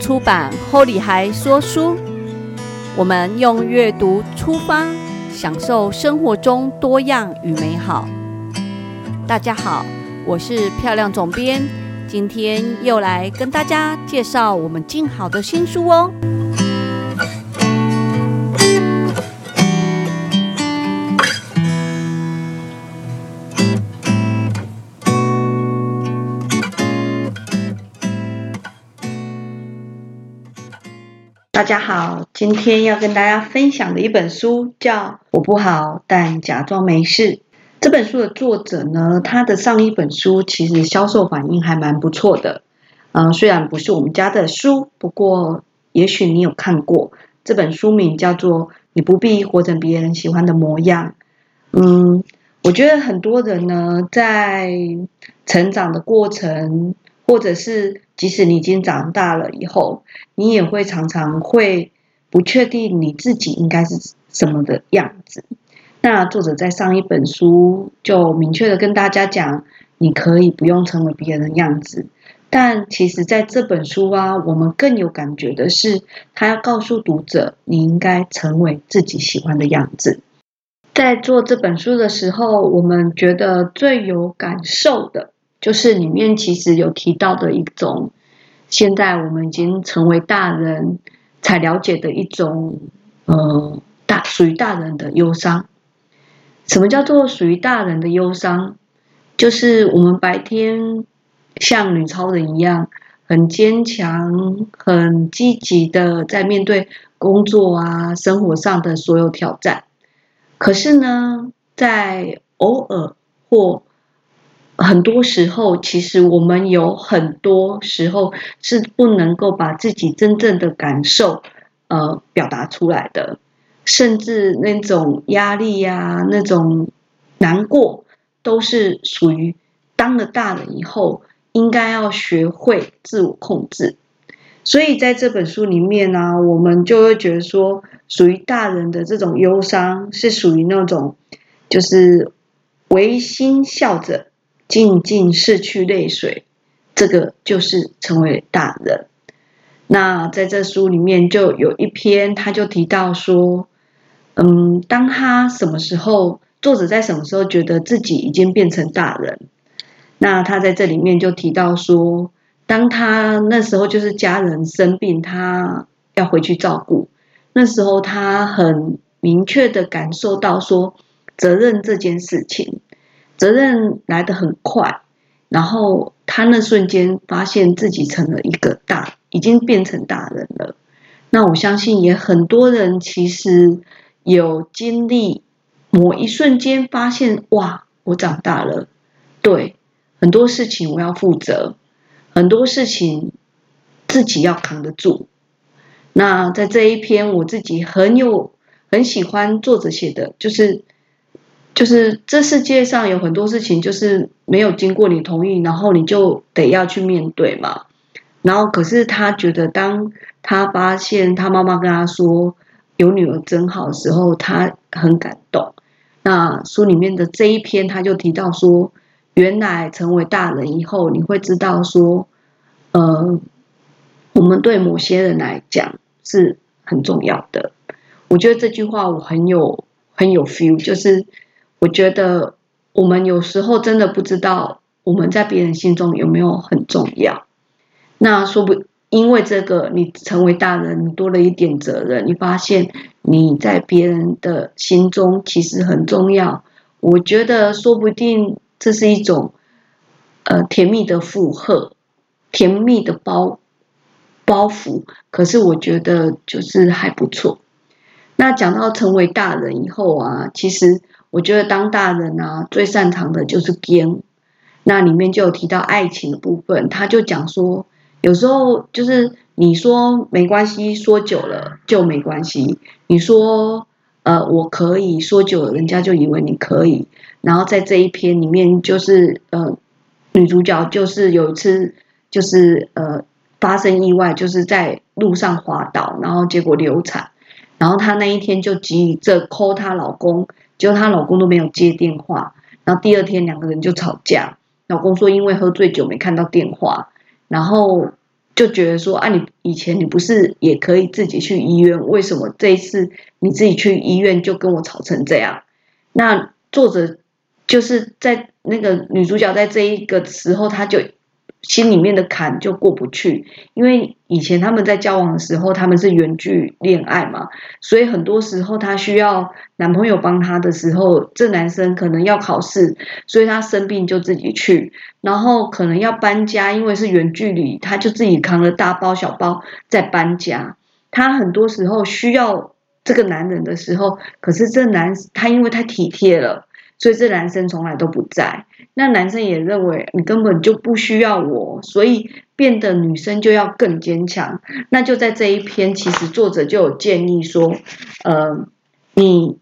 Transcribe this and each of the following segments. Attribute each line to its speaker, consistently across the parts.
Speaker 1: 出版《后里孩说书》，我们用阅读出发，享受生活中多样与美好。大家好，我是漂亮总编，今天又来跟大家介绍我们静好的新书哦。大家好，今天要跟大家分享的一本书叫《我不好，但假装没事》。这本书的作者呢，他的上一本书其实销售反应还蛮不错的。嗯，虽然不是我们家的书，不过也许你有看过。这本书名叫做《你不必活成别人喜欢的模样》。嗯，我觉得很多人呢，在成长的过程。或者是，即使你已经长大了以后，你也会常常会不确定你自己应该是什么的样子。那作者在上一本书就明确的跟大家讲，你可以不用成为别人的样子。但其实在这本书啊，我们更有感觉的是，他要告诉读者，你应该成为自己喜欢的样子。在做这本书的时候，我们觉得最有感受的。就是里面其实有提到的一种，现在我们已经成为大人才了解的一种，呃，大属于大人的忧伤。什么叫做属于大人的忧伤？就是我们白天像女超人一样，很坚强、很积极的在面对工作啊、生活上的所有挑战。可是呢，在偶尔或很多时候，其实我们有很多时候是不能够把自己真正的感受，呃，表达出来的，甚至那种压力呀、那种难过，都是属于当了大人以后应该要学会自我控制。所以在这本书里面呢，我们就会觉得说，属于大人的这种忧伤，是属于那种就是唯心笑着。静静拭去泪水，这个就是成为大人。那在这书里面就有一篇，他就提到说，嗯，当他什么时候，作者在什么时候觉得自己已经变成大人？那他在这里面就提到说，当他那时候就是家人生病，他要回去照顾，那时候他很明确的感受到说，责任这件事情。责任来得很快，然后他那瞬间发现自己成了一个大，已经变成大人了。那我相信也很多人其实有经历某一瞬间发现，哇，我长大了。对，很多事情我要负责，很多事情自己要扛得住。那在这一篇，我自己很有很喜欢作者写的，就是。就是这世界上有很多事情，就是没有经过你同意，然后你就得要去面对嘛。然后，可是他觉得，当他发现他妈妈跟他说有女儿真好的时候，他很感动。那书里面的这一篇，他就提到说，原来成为大人以后，你会知道说，呃，我们对某些人来讲是很重要的。我觉得这句话我很有很有 feel，就是。我觉得我们有时候真的不知道我们在别人心中有没有很重要。那说不因为这个，你成为大人，你多了一点责任，你发现你在别人的心中其实很重要。我觉得说不定这是一种呃甜蜜的负荷，甜蜜的包包袱。可是我觉得就是还不错。那讲到成为大人以后啊，其实。我觉得当大人啊，最擅长的就是编。那里面就有提到爱情的部分，他就讲说，有时候就是你说没关系，说久了就没关系。你说呃我可以说久了，人家就以为你可以。然后在这一篇里面，就是呃女主角就是有一次就是呃发生意外，就是在路上滑倒，然后结果流产。然后她那一天就急着 call 她老公。结果她老公都没有接电话，然后第二天两个人就吵架。老公说因为喝醉酒没看到电话，然后就觉得说啊，你以前你不是也可以自己去医院，为什么这一次你自己去医院就跟我吵成这样？那作者就是在那个女主角在这一个时候，她就。心里面的坎就过不去，因为以前他们在交往的时候，他们是远距恋爱嘛，所以很多时候她需要男朋友帮她的时候，这男生可能要考试，所以他生病就自己去，然后可能要搬家，因为是远距离，他就自己扛了大包小包在搬家。他很多时候需要这个男人的时候，可是这男他因为太体贴了。所以这男生从来都不在，那男生也认为你根本就不需要我，所以变得女生就要更坚强。那就在这一篇，其实作者就有建议说，呃，你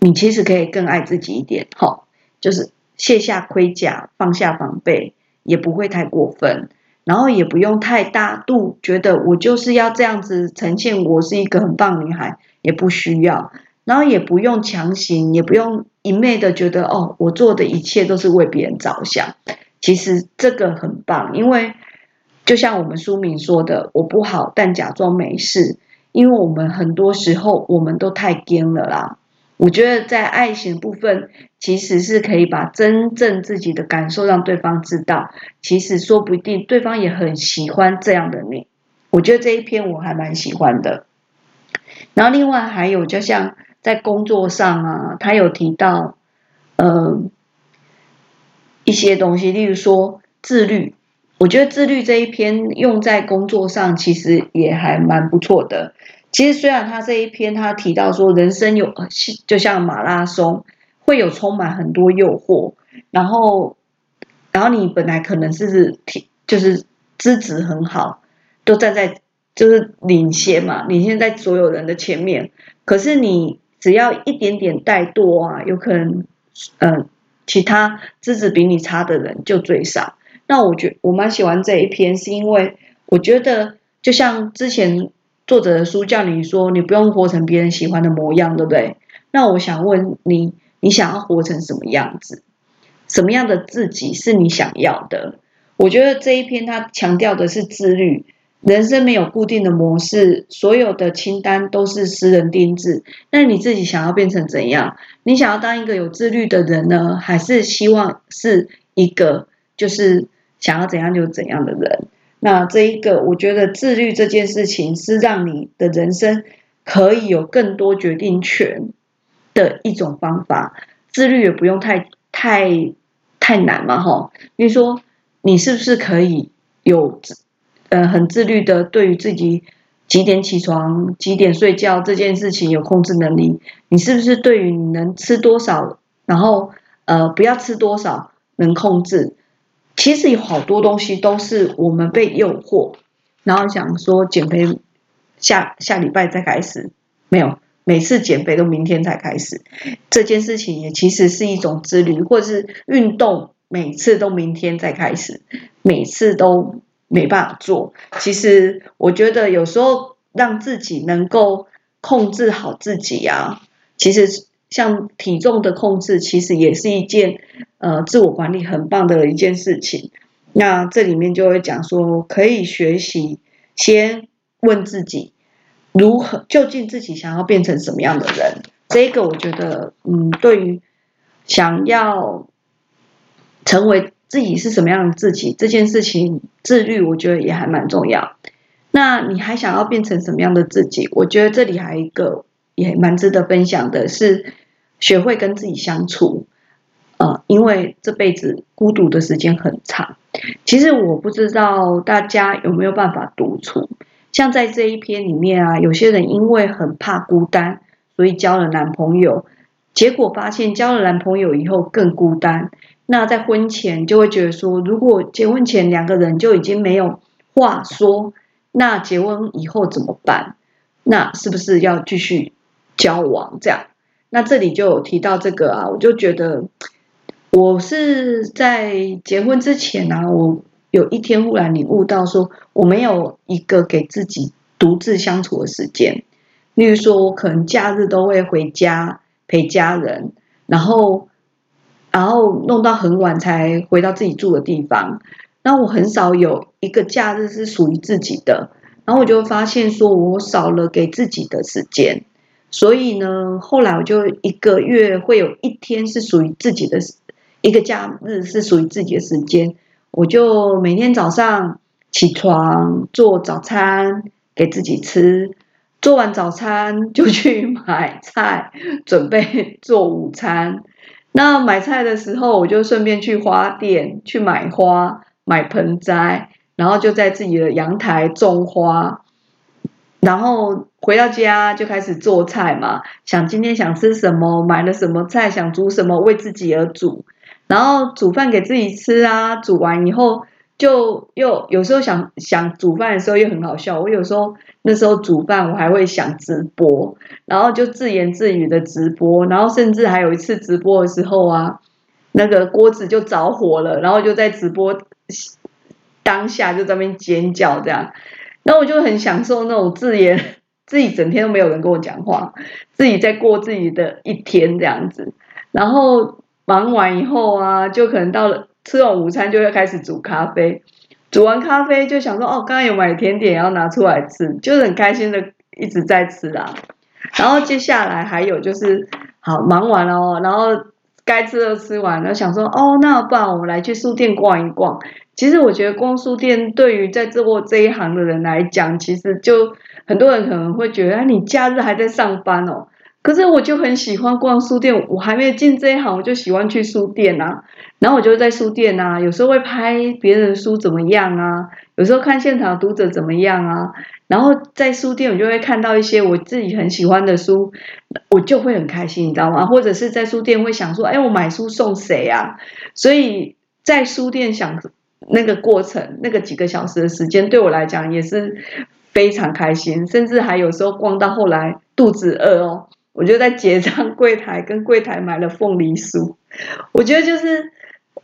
Speaker 1: 你其实可以更爱自己一点，好，就是卸下盔甲，放下防备，也不会太过分，然后也不用太大度，觉得我就是要这样子呈现我是一个很棒女孩，也不需要。然后也不用强行，也不用一昧的觉得哦，我做的一切都是为别人着想。其实这个很棒，因为就像我们书名说的，我不好，但假装没事。因为我们很多时候我们都太颠了啦。我觉得在爱情部分，其实是可以把真正自己的感受让对方知道。其实说不定对方也很喜欢这样的你。我觉得这一篇我还蛮喜欢的。然后另外还有，就像。在工作上啊，他有提到，呃，一些东西，例如说自律。我觉得自律这一篇用在工作上，其实也还蛮不错的。其实虽然他这一篇他提到说，人生有就像马拉松，会有充满很多诱惑，然后，然后你本来可能是体就是资质很好，都站在就是领先嘛，领先在所有人的前面，可是你。只要一点点怠惰啊，有可能，呃，其他资质比你差的人就追上。那我觉我蛮喜欢这一篇，是因为我觉得就像之前作者的书叫你说，你不用活成别人喜欢的模样，对不对？那我想问你，你想要活成什么样子？什么样的自己是你想要的？我觉得这一篇他强调的是自律。人生没有固定的模式，所有的清单都是私人定制。那你自己想要变成怎样？你想要当一个有自律的人呢，还是希望是一个就是想要怎样就怎样的人？那这一个，我觉得自律这件事情是让你的人生可以有更多决定权的一种方法。自律也不用太太太难嘛，哈。比如说，你是不是可以有？呃，很自律的，对于自己几点起床、几点睡觉这件事情有控制能力。你是不是对于你能吃多少，然后呃不要吃多少能控制？其实有好多东西都是我们被诱惑，然后想说减肥，下下礼拜再开始，没有，每次减肥都明天才开始。这件事情也其实是一种自律，或者是运动，每次都明天再开始，每次都。没办法做，其实我觉得有时候让自己能够控制好自己啊，其实像体重的控制，其实也是一件呃自我管理很棒的一件事情。那这里面就会讲说，可以学习先问自己，如何究竟自己想要变成什么样的人？这个我觉得，嗯，对于想要成为。自己是什么样的自己这件事情，自律我觉得也还蛮重要。那你还想要变成什么样的自己？我觉得这里还有一个也蛮值得分享的是，学会跟自己相处。呃，因为这辈子孤独的时间很长。其实我不知道大家有没有办法独处。像在这一篇里面啊，有些人因为很怕孤单，所以交了男朋友，结果发现交了男朋友以后更孤单。那在婚前就会觉得说，如果结婚前两个人就已经没有话说，那结婚以后怎么办？那是不是要继续交往？这样？那这里就有提到这个啊，我就觉得我是在结婚之前呢，我有一天忽然领悟到说，我没有一个给自己独自相处的时间。例如说，我可能假日都会回家陪家人，然后。然后弄到很晚才回到自己住的地方，那我很少有一个假日是属于自己的，然后我就发现说我少了给自己的时间，所以呢，后来我就一个月会有一天是属于自己的，一个假日是属于自己的时间，我就每天早上起床做早餐给自己吃，做完早餐就去买菜准备做午餐。那买菜的时候，我就顺便去花店去买花、买盆栽，然后就在自己的阳台种花，然后回到家就开始做菜嘛。想今天想吃什么，买了什么菜，想煮什么，为自己而煮，然后煮饭给自己吃啊。煮完以后。就又有时候想想煮饭的时候又很好笑，我有时候那时候煮饭我还会想直播，然后就自言自语的直播，然后甚至还有一次直播的时候啊，那个锅子就着火了，然后就在直播当下就在那边尖叫这样，然后我就很享受那种自言 自己整天都没有人跟我讲话，自己在过自己的一天这样子，然后忙完以后啊，就可能到了。吃完午餐就会开始煮咖啡，煮完咖啡就想说哦，刚刚有买甜点要拿出来吃，就是很开心的一直在吃啊。然后接下来还有就是好忙完了哦，然后该吃的吃完了，想说哦，那不然我们来去书店逛一逛。其实我觉得逛书店对于在做这一行的人来讲，其实就很多人可能会觉得，哎，你假日还在上班哦。可是我就很喜欢逛书店，我还没有进这一行，我就喜欢去书店啊。然后我就在书店啊，有时候会拍别人的书怎么样啊，有时候看现场读者怎么样啊。然后在书店，我就会看到一些我自己很喜欢的书，我就会很开心，你知道吗？或者是在书店会想说，哎，我买书送谁啊？所以在书店想那个过程，那个几个小时的时间，对我来讲也是非常开心，甚至还有时候逛到后来肚子饿哦。我就在结账柜台跟柜台买了凤梨酥，我觉得就是，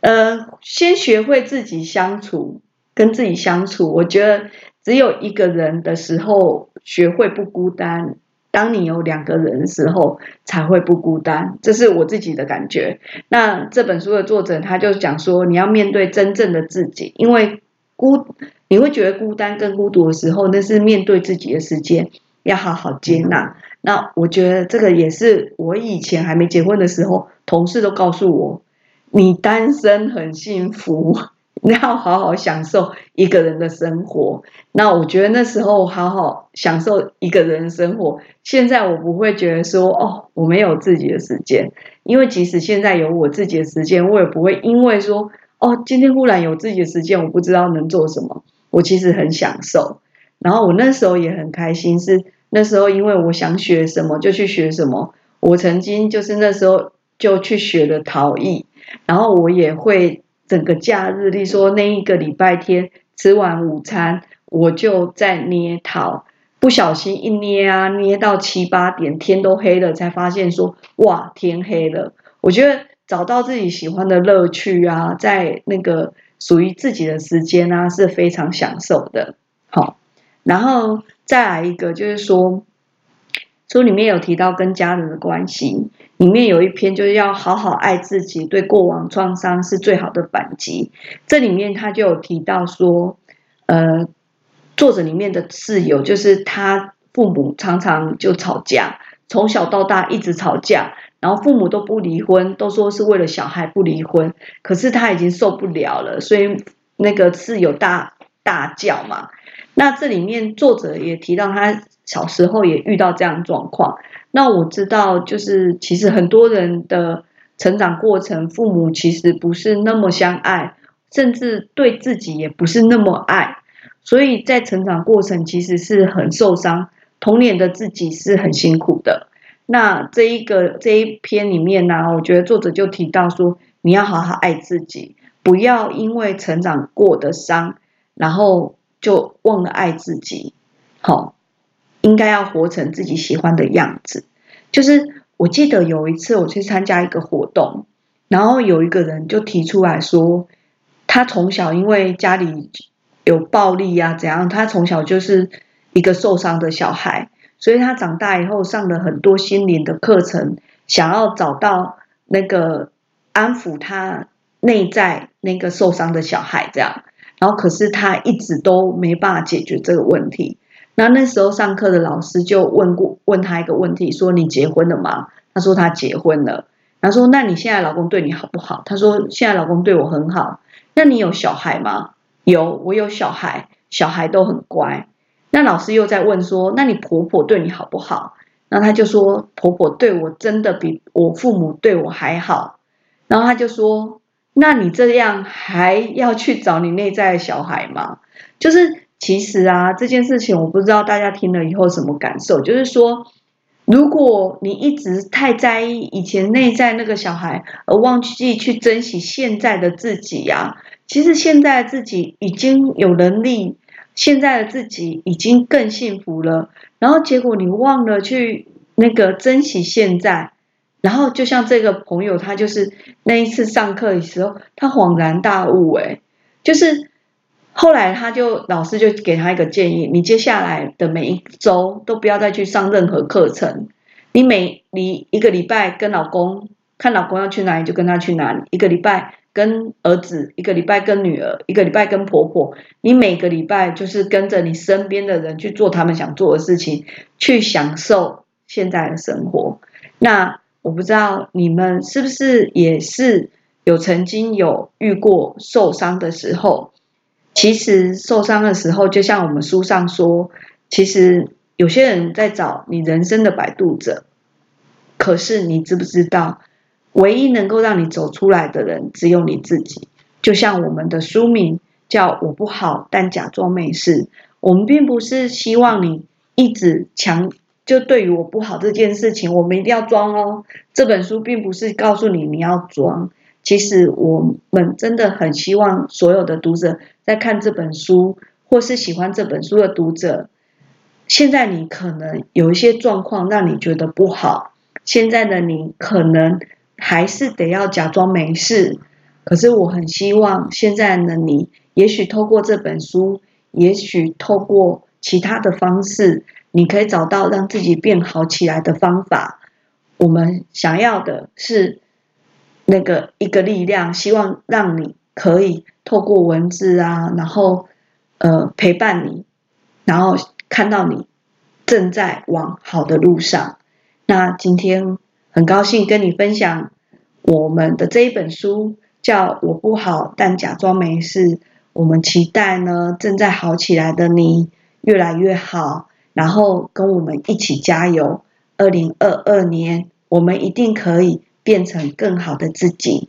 Speaker 1: 呃，先学会自己相处，跟自己相处。我觉得只有一个人的时候学会不孤单，当你有两个人的时候才会不孤单，这是我自己的感觉。那这本书的作者他就讲说，你要面对真正的自己，因为孤你会觉得孤单跟孤独的时候，那是面对自己的时间，要好好接纳。那我觉得这个也是我以前还没结婚的时候，同事都告诉我，你单身很幸福，你要好好享受一个人的生活。那我觉得那时候好好享受一个人的生活，现在我不会觉得说哦，我没有自己的时间，因为即使现在有我自己的时间，我也不会因为说哦，今天忽然有自己的时间，我不知道能做什么。我其实很享受，然后我那时候也很开心是。那时候，因为我想学什么就去学什么。我曾经就是那时候就去学了陶艺，然后我也会整个假日，例如说那一个礼拜天吃完午餐，我就在捏陶。不小心一捏啊，捏到七八点，天都黑了，才发现说哇，天黑了。我觉得找到自己喜欢的乐趣啊，在那个属于自己的时间啊，是非常享受的。好，然后。再来一个，就是说，书里面有提到跟家人的关系，里面有一篇就是要好好爱自己，对过往创伤是最好的反击。这里面他就有提到说，呃，作者里面的室友就是他父母常常就吵架，从小到大一直吵架，然后父母都不离婚，都说是为了小孩不离婚，可是他已经受不了了，所以那个室友大大叫嘛。那这里面作者也提到，他小时候也遇到这样状况。那我知道，就是其实很多人的成长过程，父母其实不是那么相爱，甚至对自己也不是那么爱，所以在成长过程其实是很受伤，童年的自己是很辛苦的。那这一个这一篇里面呢，我觉得作者就提到说，你要好好爱自己，不要因为成长过的伤，然后。就忘了爱自己，好，应该要活成自己喜欢的样子。就是我记得有一次我去参加一个活动，然后有一个人就提出来说，他从小因为家里有暴力呀怎样，他从小就是一个受伤的小孩，所以他长大以后上了很多心灵的课程，想要找到那个安抚他内在那个受伤的小孩这样。然后可是他一直都没办法解决这个问题。那那时候上课的老师就问过问他一个问题，说你结婚了吗？他说他结婚了。他说那你现在老公对你好不好？他说现在老公对我很好。那你有小孩吗？有，我有小孩，小孩都很乖。那老师又在问说，那你婆婆对你好不好？那他就说婆婆对我真的比我父母对我还好。然后他就说，那你这样还要去找你内在的小孩吗？就是其实啊，这件事情我不知道大家听了以后什么感受。就是说，如果你一直太在意以前内在那个小孩，而忘记去珍惜现在的自己呀，其实现在自己已经有能力。现在的自己已经更幸福了，然后结果你忘了去那个珍惜现在，然后就像这个朋友，他就是那一次上课的时候，他恍然大悟，诶，就是后来他就老师就给他一个建议，你接下来的每一周都不要再去上任何课程，你每你一个礼拜跟老公看老公要去哪里就跟他去哪里，一个礼拜。跟儿子一个礼拜，跟女儿一个礼拜，跟婆婆，你每个礼拜就是跟着你身边的人去做他们想做的事情，去享受现在的生活。那我不知道你们是不是也是有曾经有遇过受伤的时候？其实受伤的时候，就像我们书上说，其实有些人在找你人生的摆渡者，可是你知不知道？唯一能够让你走出来的人，只有你自己。就像我们的书名叫“我不好，但假装没事”。我们并不是希望你一直强，就对于我不好这件事情，我们一定要装哦。这本书并不是告诉你你要装。其实我们真的很希望所有的读者在看这本书，或是喜欢这本书的读者，现在你可能有一些状况让你觉得不好，现在的你可能。还是得要假装没事，可是我很希望现在的你，也许透过这本书，也许透过其他的方式，你可以找到让自己变好起来的方法。我们想要的是那个一个力量，希望让你可以透过文字啊，然后呃陪伴你，然后看到你正在往好的路上。那今天。很高兴跟你分享我们的这一本书，叫《我不好，但假装没事》。我们期待呢，正在好起来的你越来越好，然后跟我们一起加油。二零二二年，我们一定可以变成更好的自己。